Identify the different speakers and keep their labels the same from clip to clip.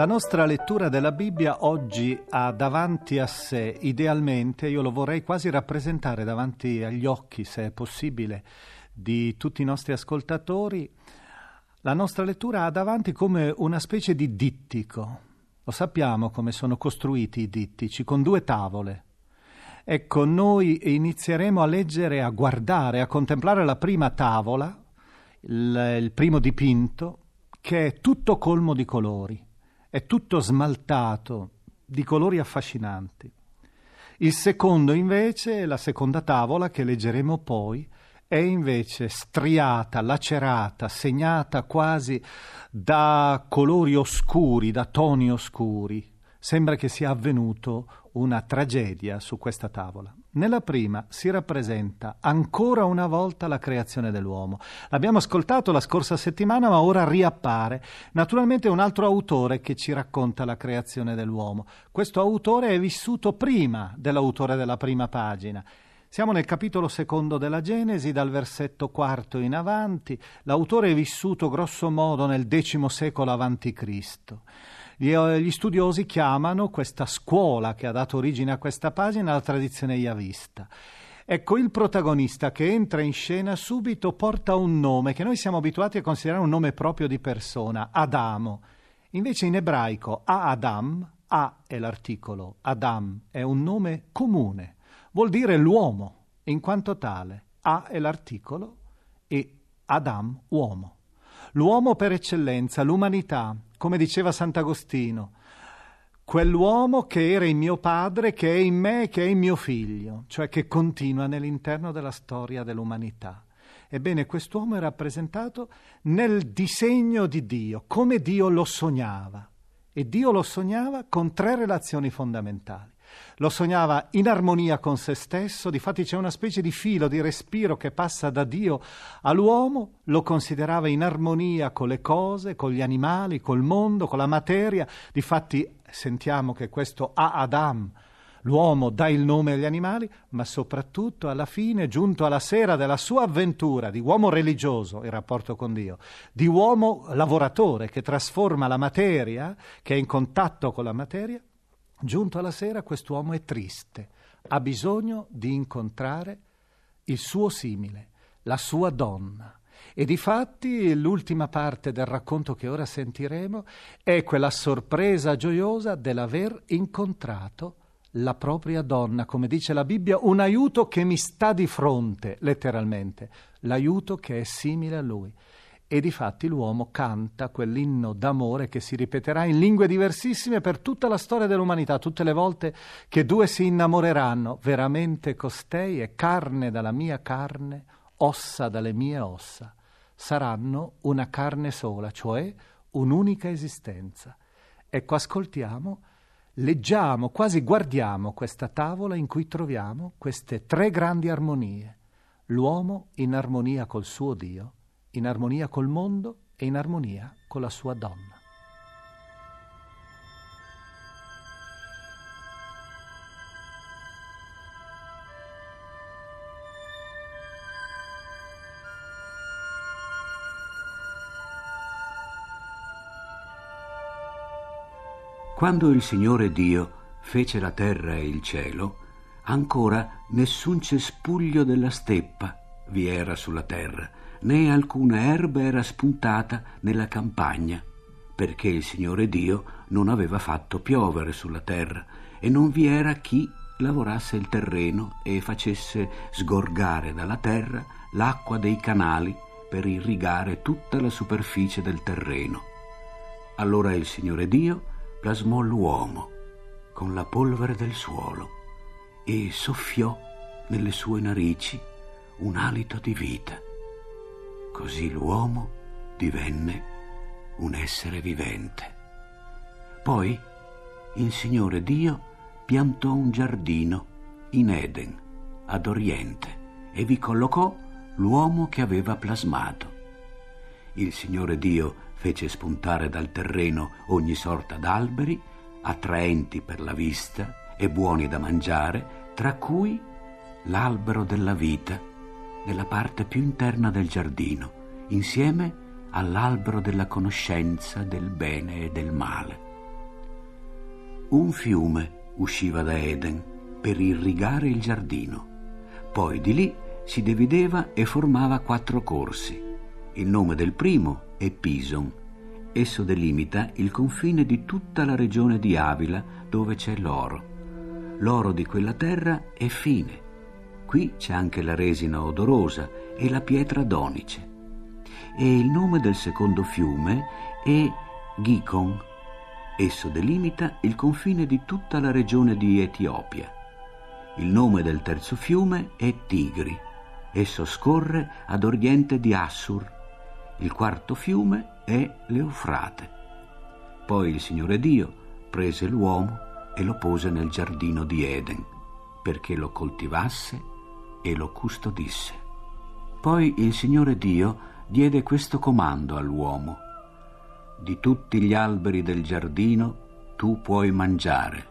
Speaker 1: La nostra lettura della Bibbia oggi ha davanti a sé, idealmente, io lo vorrei quasi rappresentare davanti agli occhi, se è possibile, di tutti i nostri ascoltatori, la nostra lettura ha davanti come una specie di dittico. Lo sappiamo come sono costruiti i dittici, con due tavole. Ecco, noi inizieremo a leggere, a guardare, a contemplare la prima tavola, il, il primo dipinto, che è tutto colmo di colori è tutto smaltato di colori affascinanti. Il secondo invece, la seconda tavola che leggeremo poi, è invece striata, lacerata, segnata quasi da colori oscuri, da toni oscuri. Sembra che sia avvenuto una tragedia su questa tavola. Nella prima si rappresenta ancora una volta la creazione dell'uomo. L'abbiamo ascoltato la scorsa settimana, ma ora riappare. Naturalmente un altro autore che ci racconta la creazione dell'uomo. Questo autore è vissuto prima dell'autore della prima pagina. Siamo nel capitolo secondo della Genesi, dal versetto quarto in avanti. L'autore è vissuto grosso modo nel X secolo avanti Cristo. Eh, gli studiosi chiamano questa scuola che ha dato origine a questa pagina la tradizione yavista. Ecco, il protagonista che entra in scena subito porta un nome che noi siamo abituati a considerare un nome proprio di persona, Adamo. Invece in ebraico A-Adam, A è l'articolo, Adam è un nome comune, vuol dire l'uomo, in quanto tale. A è l'articolo e Adam, uomo. L'uomo per eccellenza, l'umanità, come diceva Sant'Agostino, quell'uomo che era in mio padre, che è in me, che è in mio figlio, cioè che continua nell'interno della storia dell'umanità. Ebbene, quest'uomo è rappresentato nel disegno di Dio, come Dio lo sognava. E Dio lo sognava con tre relazioni fondamentali lo sognava in armonia con se stesso, difatti c'è una specie di filo, di respiro che passa da Dio all'uomo, lo considerava in armonia con le cose, con gli animali, col mondo, con la materia, difatti sentiamo che questo A Adam, l'uomo dà il nome agli animali, ma soprattutto alla fine, giunto alla sera della sua avventura di uomo religioso in rapporto con Dio, di uomo lavoratore che trasforma la materia, che è in contatto con la materia, Giunto alla sera, quest'uomo è triste, ha bisogno di incontrare il suo simile, la sua donna. E difatti l'ultima parte del racconto che ora sentiremo è quella sorpresa gioiosa dell'aver incontrato la propria donna, come dice la Bibbia, un aiuto che mi sta di fronte, letteralmente, l'aiuto che è simile a lui e difatti l'uomo canta quell'inno d'amore che si ripeterà in lingue diversissime per tutta la storia dell'umanità, tutte le volte che due si innamoreranno. Veramente costei è carne dalla mia carne, ossa dalle mie ossa. Saranno una carne sola, cioè un'unica esistenza. Ecco, ascoltiamo, leggiamo, quasi guardiamo questa tavola in cui troviamo queste tre grandi armonie. L'uomo in armonia col suo Dio, in armonia col mondo e in armonia con la sua donna.
Speaker 2: Quando il Signore Dio fece la terra e il cielo, ancora nessun cespuglio della steppa vi era sulla terra, né alcuna erba era spuntata nella campagna, perché il Signore Dio non aveva fatto piovere sulla terra e non vi era chi lavorasse il terreno e facesse sgorgare dalla terra l'acqua dei canali per irrigare tutta la superficie del terreno. Allora il Signore Dio plasmò l'uomo con la polvere del suolo e soffiò nelle sue narici un alito di vita Così l'uomo divenne un essere vivente. Poi il Signore Dio piantò un giardino in Eden, ad oriente, e vi collocò l'uomo che aveva plasmato. Il Signore Dio fece spuntare dal terreno ogni sorta d'alberi, attraenti per la vista e buoni da mangiare, tra cui l'albero della vita, nella parte più interna del giardino, insieme all'albero della conoscenza del bene e del male. Un fiume usciva da Eden per irrigare il giardino. Poi di lì si divideva e formava quattro corsi. Il nome del primo è Pison. Esso delimita il confine di tutta la regione di Avila dove c'è l'oro. L'oro di quella terra è fine. Qui c'è anche la resina odorosa e la pietra donice. E il nome del secondo fiume è Gikon. Esso delimita il confine di tutta la regione di Etiopia. Il nome del terzo fiume è Tigri. Esso scorre ad oriente di Assur. Il quarto fiume è l'Eufrate. Poi il Signore Dio prese l'uomo e lo pose nel giardino di Eden, perché lo coltivasse e lo custodisse. Poi il Signore Dio diede questo comando all'uomo. Di tutti gli alberi del giardino tu puoi mangiare,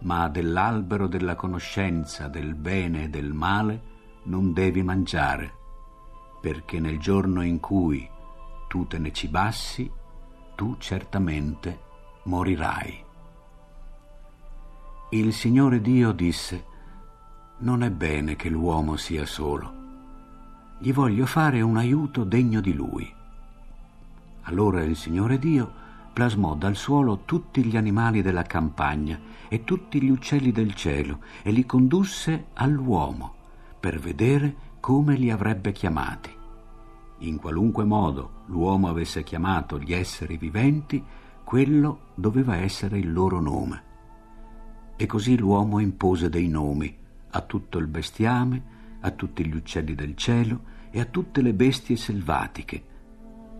Speaker 2: ma dell'albero della conoscenza del bene e del male non devi mangiare, perché nel giorno in cui tu te ne cibassi, tu certamente morirai. Il Signore Dio disse, non è bene che l'uomo sia solo, gli voglio fare un aiuto degno di lui. Allora il Signore Dio plasmò dal suolo tutti gli animali della campagna e tutti gli uccelli del cielo e li condusse all'uomo per vedere come li avrebbe chiamati. In qualunque modo l'uomo avesse chiamato gli esseri viventi, quello doveva essere il loro nome. E così l'uomo impose dei nomi a tutto il bestiame, a tutti gli uccelli del cielo e a tutte le bestie selvatiche,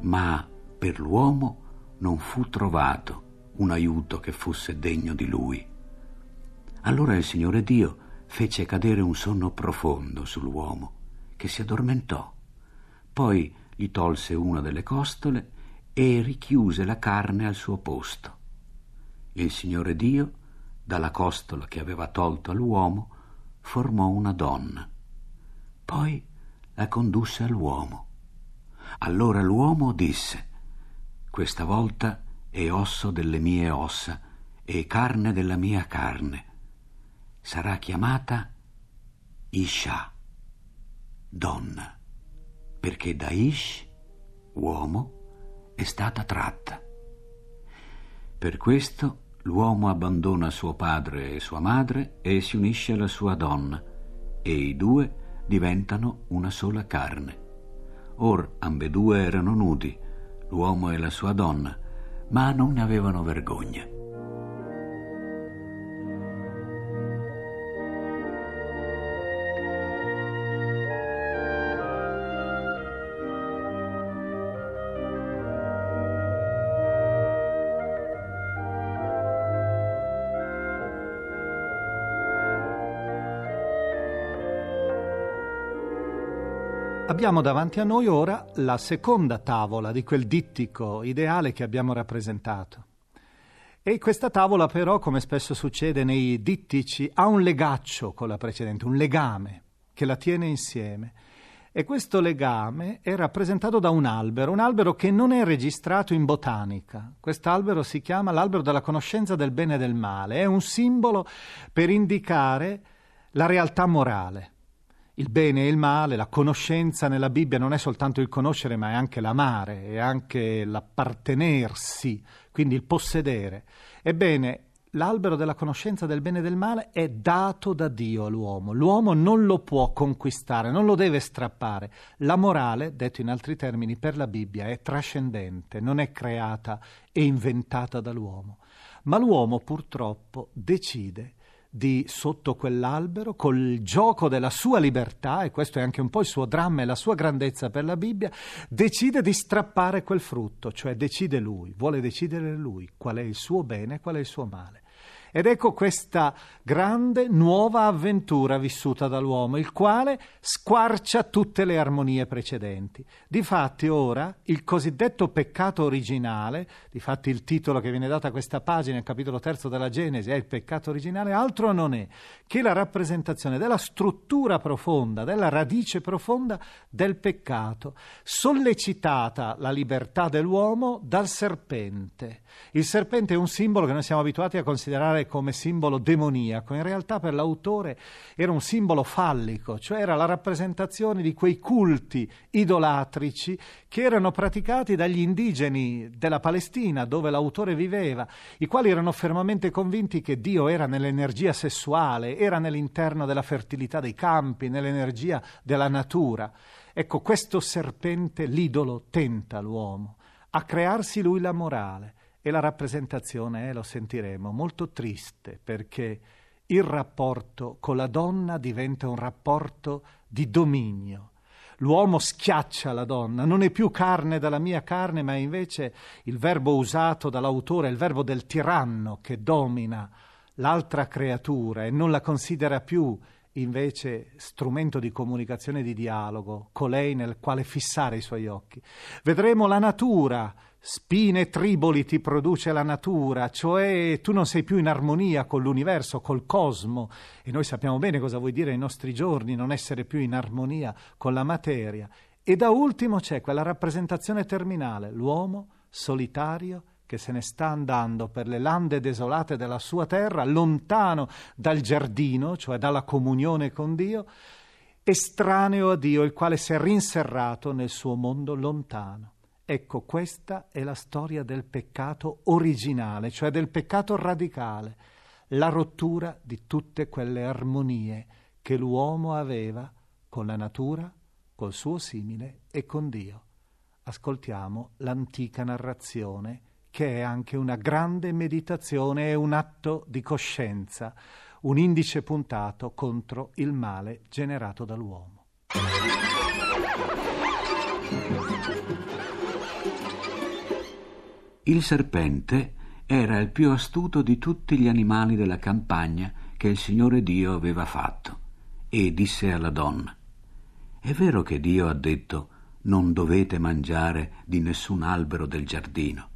Speaker 2: ma per l'uomo non fu trovato un aiuto che fosse degno di lui. Allora il Signore Dio fece cadere un sonno profondo sull'uomo, che si addormentò. Poi gli tolse una delle costole e richiuse la carne al suo posto. Il Signore Dio, dalla costola che aveva tolto all'uomo, formò una donna. Poi la condusse all'uomo. Allora l'uomo disse, questa volta è osso delle mie ossa e carne della mia carne. Sarà chiamata Isha, donna, perché da Ish, uomo, è stata tratta. Per questo l'uomo abbandona suo padre e sua madre e si unisce alla sua donna, e i due diventano una sola carne. Or ambedue erano nudi, l'uomo e la sua donna, ma non ne avevano vergogna.
Speaker 1: Abbiamo davanti a noi ora la seconda tavola di quel dittico ideale che abbiamo rappresentato. E questa tavola però, come spesso succede nei dittici, ha un legaccio con la precedente, un legame che la tiene insieme. E questo legame è rappresentato da un albero, un albero che non è registrato in botanica. Quest'albero si chiama l'albero della conoscenza del bene e del male, è un simbolo per indicare la realtà morale il bene e il male, la conoscenza nella Bibbia non è soltanto il conoscere, ma è anche l'amare, è anche l'appartenersi, quindi il possedere. Ebbene, l'albero della conoscenza del bene e del male è dato da Dio all'uomo. L'uomo non lo può conquistare, non lo deve strappare. La morale, detto in altri termini, per la Bibbia è trascendente, non è creata e inventata dall'uomo. Ma l'uomo purtroppo decide di sotto quell'albero, col gioco della sua libertà, e questo è anche un po' il suo dramma e la sua grandezza per la Bibbia, decide di strappare quel frutto, cioè decide lui, vuole decidere lui qual è il suo bene e qual è il suo male. Ed ecco questa grande nuova avventura vissuta dall'uomo, il quale squarcia tutte le armonie precedenti. Difatti ora il cosiddetto peccato originale, difatti il titolo che viene dato a questa pagina, il capitolo terzo della Genesi, è il peccato originale, altro non è che la rappresentazione della struttura profonda, della radice profonda del peccato, sollecitata la libertà dell'uomo dal serpente. Il serpente è un simbolo che noi siamo abituati a considerare come simbolo demoniaco, in realtà per l'autore era un simbolo fallico, cioè era la rappresentazione di quei culti idolatrici che erano praticati dagli indigeni della Palestina, dove l'autore viveva, i quali erano fermamente convinti che Dio era nell'energia sessuale, era nell'interno della fertilità dei campi, nell'energia della natura. Ecco, questo serpente, l'idolo, tenta l'uomo a crearsi lui la morale e la rappresentazione è, lo sentiremo, molto triste perché il rapporto con la donna diventa un rapporto di dominio. L'uomo schiaccia la donna, non è più carne dalla mia carne, ma invece il verbo usato dall'autore è il verbo del tiranno che domina l'altra creatura e non la considera più invece strumento di comunicazione e di dialogo, colei nel quale fissare i suoi occhi. Vedremo la natura, spine triboli ti produce la natura, cioè tu non sei più in armonia con l'universo, col cosmo, e noi sappiamo bene cosa vuol dire ai nostri giorni non essere più in armonia con la materia. E da ultimo c'è quella rappresentazione terminale, l'uomo solitario che se ne sta andando per le lande desolate della sua terra, lontano dal giardino, cioè dalla comunione con Dio, estraneo a Dio, il quale si è rinserrato nel suo mondo lontano. Ecco, questa è la storia del peccato originale, cioè del peccato radicale, la rottura di tutte quelle armonie che l'uomo aveva con la natura, col suo simile e con Dio. Ascoltiamo l'antica narrazione che è anche una grande meditazione e un atto di coscienza, un indice puntato contro il male generato dall'uomo.
Speaker 2: Il serpente era il più astuto di tutti gli animali della campagna che il Signore Dio aveva fatto e disse alla donna È vero che Dio ha detto non dovete mangiare di nessun albero del giardino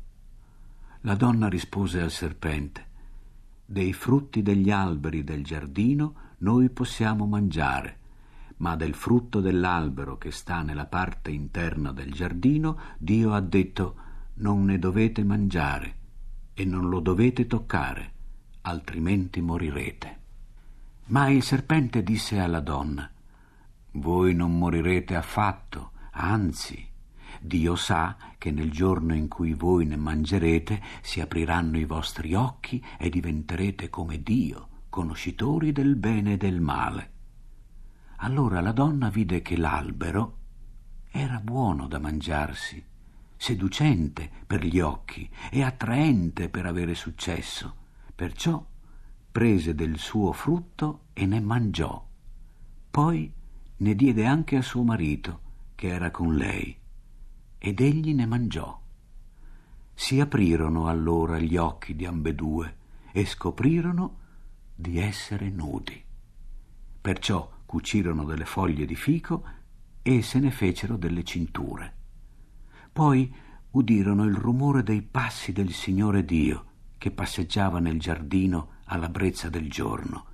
Speaker 2: la donna rispose al serpente Dei frutti degli alberi del giardino noi possiamo mangiare, ma del frutto dell'albero che sta nella parte interna del giardino Dio ha detto non ne dovete mangiare e non lo dovete toccare, altrimenti morirete. Ma il serpente disse alla donna Voi non morirete affatto, anzi Dio sa che nel giorno in cui voi ne mangerete si apriranno i vostri occhi e diventerete come Dio, conoscitori del bene e del male. Allora la donna vide che l'albero era buono da mangiarsi, seducente per gli occhi e attraente per avere successo. Perciò prese del suo frutto e ne mangiò. Poi ne diede anche a suo marito, che era con lei ed egli ne mangiò. Si aprirono allora gli occhi di ambedue e scoprirono di essere nudi. Perciò cucirono delle foglie di fico e se ne fecero delle cinture. Poi udirono il rumore dei passi del Signore Dio che passeggiava nel giardino alla brezza del giorno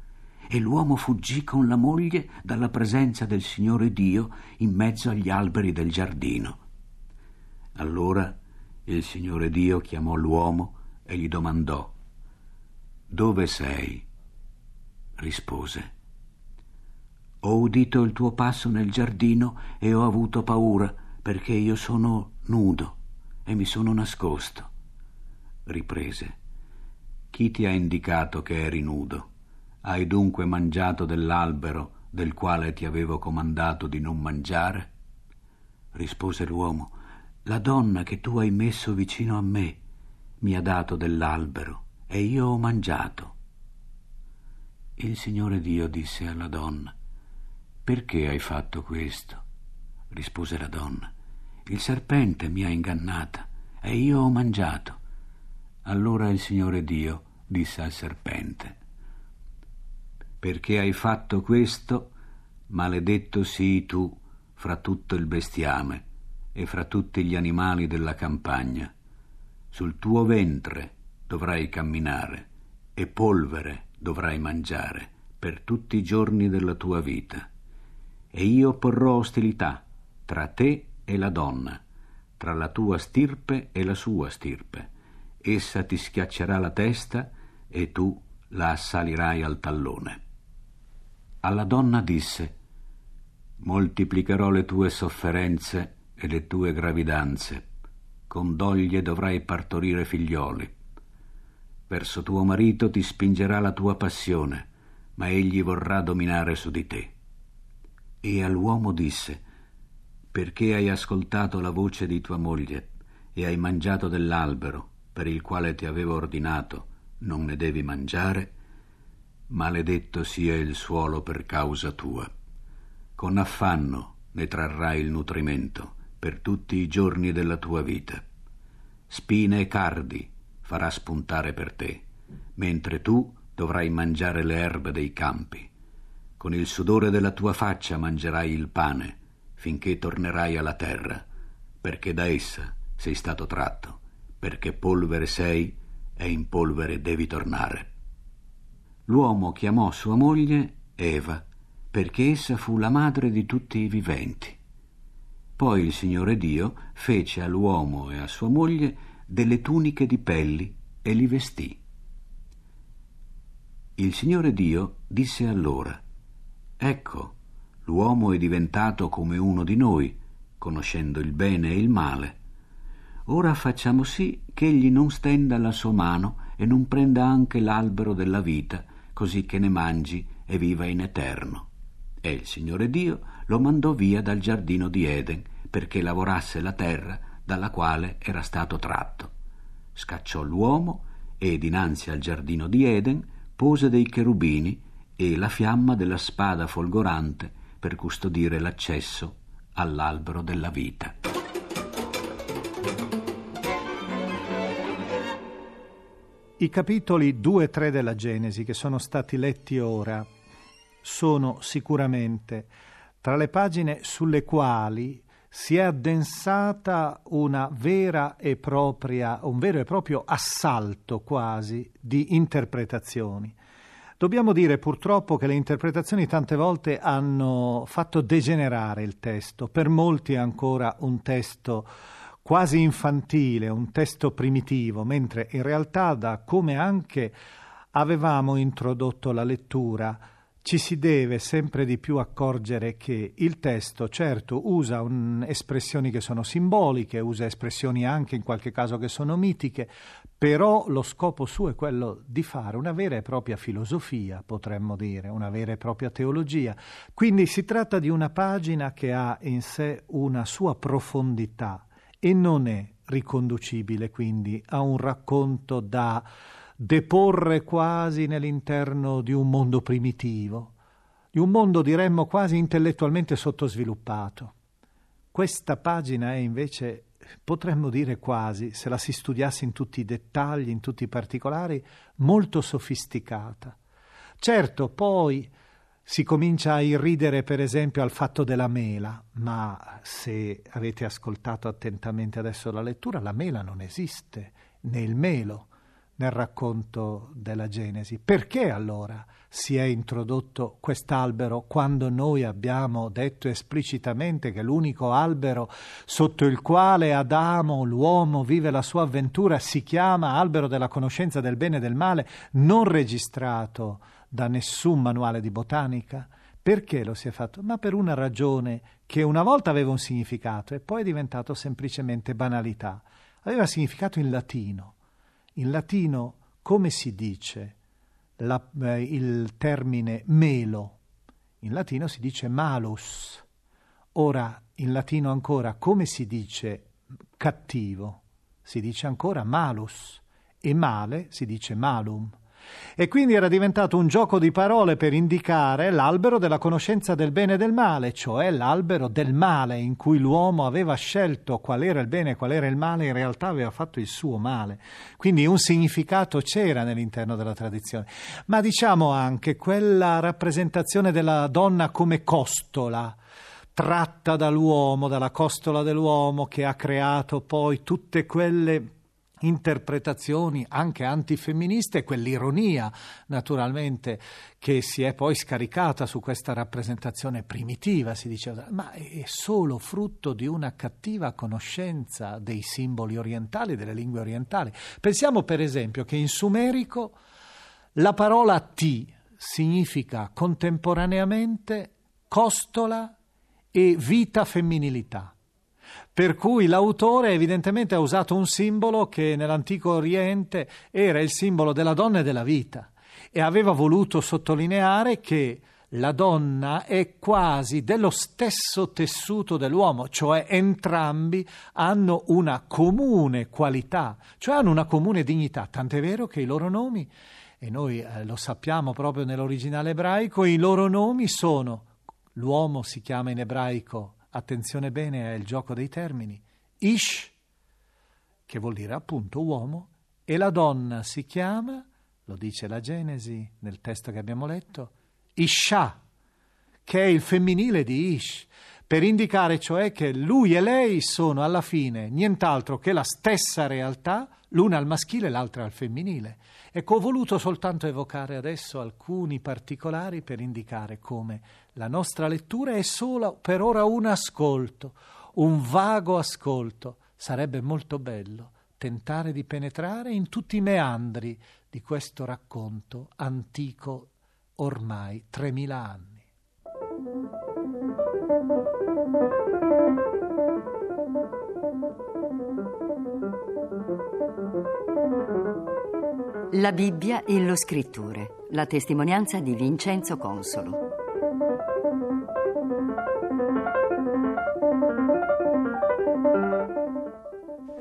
Speaker 2: e l'uomo fuggì con la moglie dalla presenza del Signore Dio in mezzo agli alberi del giardino. Allora il Signore Dio chiamò l'uomo e gli domandò Dove sei? Rispose Ho udito il tuo passo nel giardino e ho avuto paura perché io sono nudo e mi sono nascosto. Riprese Chi ti ha indicato che eri nudo? Hai dunque mangiato dell'albero del quale ti avevo comandato di non mangiare? Rispose l'uomo la donna che tu hai messo vicino a me mi ha dato dell'albero e io ho mangiato. Il Signore Dio disse alla donna, Perché hai fatto questo? rispose la donna. Il serpente mi ha ingannata e io ho mangiato. Allora il Signore Dio disse al serpente. Perché hai fatto questo, maledetto sii tu fra tutto il bestiame e fra tutti gli animali della campagna. Sul tuo ventre dovrai camminare e polvere dovrai mangiare per tutti i giorni della tua vita. E io porrò ostilità tra te e la donna, tra la tua stirpe e la sua stirpe. Essa ti schiaccerà la testa e tu la assalirai al tallone. Alla donna disse, Moltiplicherò le tue sofferenze e le tue gravidanze. Con doglie dovrai partorire figlioli. Verso tuo marito ti spingerà la tua passione, ma egli vorrà dominare su di te. E all'uomo disse, perché hai ascoltato la voce di tua moglie e hai mangiato dell'albero per il quale ti avevo ordinato, non ne devi mangiare? Maledetto sia il suolo per causa tua. Con affanno ne trarrai il nutrimento per tutti i giorni della tua vita. Spine e cardi farà spuntare per te, mentre tu dovrai mangiare le erbe dei campi. Con il sudore della tua faccia mangerai il pane, finché tornerai alla terra, perché da essa sei stato tratto, perché polvere sei e in polvere devi tornare. L'uomo chiamò sua moglie Eva, perché essa fu la madre di tutti i viventi. Poi il Signore Dio fece all'uomo e a sua moglie delle tuniche di pelli e li vestì. Il Signore Dio disse allora, Ecco, L'uomo è diventato come uno di noi, conoscendo il bene e il male. Ora facciamo sì che egli non stenda la sua mano e non prenda anche l'albero della vita, così che ne mangi e viva in eterno. E il Signore Dio lo mandò via dal giardino di Eden perché lavorasse la terra dalla quale era stato tratto. Scacciò l'uomo e dinanzi al giardino di Eden pose dei cherubini e la fiamma della spada folgorante per custodire l'accesso all'albero della vita.
Speaker 1: I capitoli 2 e 3 della Genesi che sono stati letti ora sono sicuramente tra le pagine sulle quali si è addensata propria, un vero e proprio assalto quasi di interpretazioni. Dobbiamo dire purtroppo che le interpretazioni tante volte hanno fatto degenerare il testo, per molti è ancora un testo quasi infantile, un testo primitivo, mentre in realtà da come anche avevamo introdotto la lettura, ci si deve sempre di più accorgere che il testo, certo, usa un, espressioni che sono simboliche, usa espressioni anche in qualche caso che sono mitiche, però lo scopo suo è quello di fare una vera e propria filosofia, potremmo dire, una vera e propria teologia. Quindi si tratta di una pagina che ha in sé una sua profondità e non è riconducibile quindi a un racconto da deporre quasi nell'interno di un mondo primitivo, di un mondo diremmo quasi intellettualmente sottosviluppato. Questa pagina è invece, potremmo dire quasi, se la si studiasse in tutti i dettagli, in tutti i particolari, molto sofisticata. Certo, poi si comincia a irridere per esempio al fatto della mela, ma se avete ascoltato attentamente adesso la lettura, la mela non esiste, né il melo nel racconto della Genesi. Perché allora si è introdotto quest'albero quando noi abbiamo detto esplicitamente che l'unico albero sotto il quale Adamo, l'uomo, vive la sua avventura si chiama albero della conoscenza del bene e del male, non registrato da nessun manuale di botanica? Perché lo si è fatto? Ma per una ragione che una volta aveva un significato e poi è diventato semplicemente banalità. Aveva significato in latino in latino come si dice la, eh, il termine melo? In latino si dice malus. Ora, in latino ancora, come si dice cattivo? Si dice ancora malus e male si dice malum. E quindi era diventato un gioco di parole per indicare l'albero della conoscenza del bene e del male, cioè l'albero del male in cui l'uomo aveva scelto qual era il bene e qual era il male, in realtà aveva fatto il suo male. Quindi un significato c'era nell'interno della tradizione. Ma diciamo anche quella rappresentazione della donna come costola, tratta dall'uomo, dalla costola dell'uomo che ha creato poi tutte quelle interpretazioni anche antifemministe quell'ironia naturalmente che si è poi scaricata su questa rappresentazione primitiva, si diceva, ma è solo frutto di una cattiva conoscenza dei simboli orientali, delle lingue orientali. Pensiamo per esempio che in sumerico la parola ti significa contemporaneamente costola e vita femminilità. Per cui l'autore evidentemente ha usato un simbolo che nell'antico Oriente era il simbolo della donna e della vita. E aveva voluto sottolineare che la donna è quasi dello stesso tessuto dell'uomo, cioè entrambi hanno una comune qualità, cioè hanno una comune dignità, tant'è vero che i loro nomi, e noi eh, lo sappiamo proprio nell'originale ebraico, i loro nomi sono, l'uomo si chiama in ebraico attenzione bene il gioco dei termini, Ish, che vuol dire appunto uomo, e la donna si chiama, lo dice la Genesi nel testo che abbiamo letto, Isha, che è il femminile di Ish, per indicare cioè che lui e lei sono alla fine nient'altro che la stessa realtà, l'una al maschile e l'altra al femminile. Ecco, ho voluto soltanto evocare adesso alcuni particolari per indicare come la nostra lettura è solo per ora un ascolto, un vago ascolto. Sarebbe molto bello tentare di penetrare in tutti i meandri di questo racconto antico ormai 3000 anni.
Speaker 3: La Bibbia e lo scrittore, la testimonianza di Vincenzo Consolo.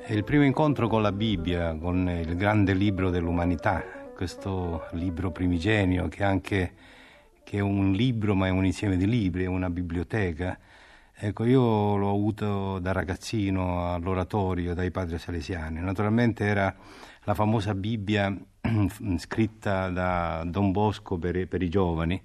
Speaker 4: Il primo incontro con la Bibbia, con il grande libro dell'umanità, questo libro primigenio che, anche, che è un libro ma è un insieme di libri, è una biblioteca. Ecco, io l'ho avuto da ragazzino all'oratorio dai padri salesiani. Naturalmente era la famosa Bibbia scritta da Don Bosco per, per, i giovani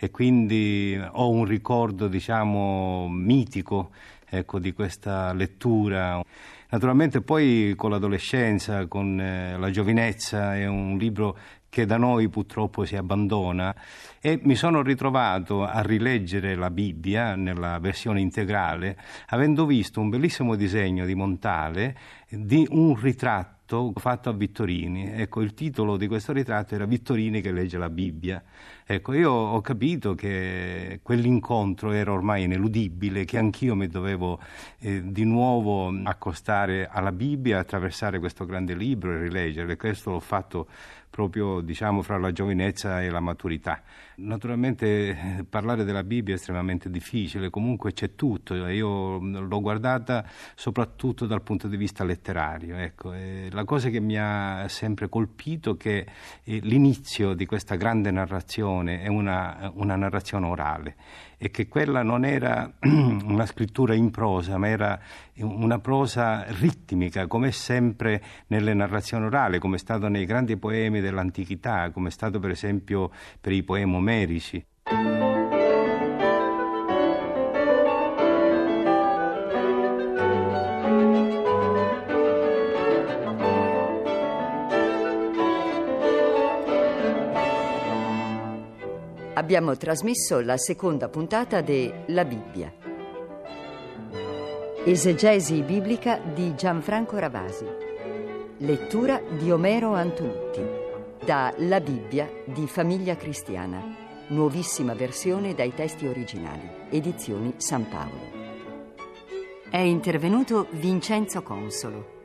Speaker 4: e quindi ho un ricordo, diciamo, mitico ecco, di questa lettura. Naturalmente poi con l'adolescenza, con eh, la giovinezza è un libro che da noi purtroppo si abbandona e mi sono ritrovato a rileggere la Bibbia nella versione integrale avendo visto un bellissimo disegno di Montale di un ritratto ritratto fatto a Vittorini. Ecco, il titolo di questo ritratto era Vittorini che legge la Bibbia. Ecco, io ho capito che quell'incontro era ormai ineludibile, che anch'io mi dovevo eh, di nuovo accostare alla Bibbia, attraversare questo grande libro e rileggere. Questo l'ho fatto proprio diciamo fra la giovinezza e la maturità. Naturalmente eh, parlare della Bibbia è estremamente difficile, comunque c'è tutto, io l'ho guardata soprattutto dal punto di vista letterario. Ecco. la cosa che mi ha sempre colpito è che eh, l'inizio di questa grande narrazione è una, una narrazione orale e che quella non era una scrittura in prosa, ma era una prosa ritmica, come sempre nelle narrazioni orali, come è stato nei grandi poemi dell'antichità, come è stato per esempio per i poemi omerici.
Speaker 3: abbiamo trasmesso la seconda puntata de La Bibbia. Esegesi biblica di Gianfranco Ravasi. Lettura di Omero Antonutti. Da La Bibbia di Famiglia Cristiana. Nuovissima versione dai testi originali. Edizioni San Paolo. È intervenuto Vincenzo Consolo.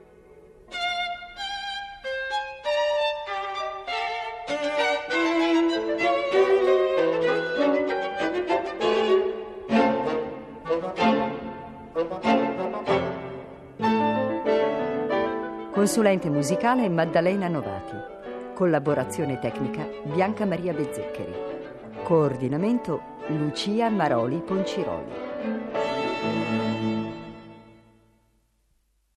Speaker 3: Consulente musicale Maddalena Novati. Collaborazione tecnica Bianca Maria Bezzeccheri. Coordinamento Lucia Maroli Ponciroli.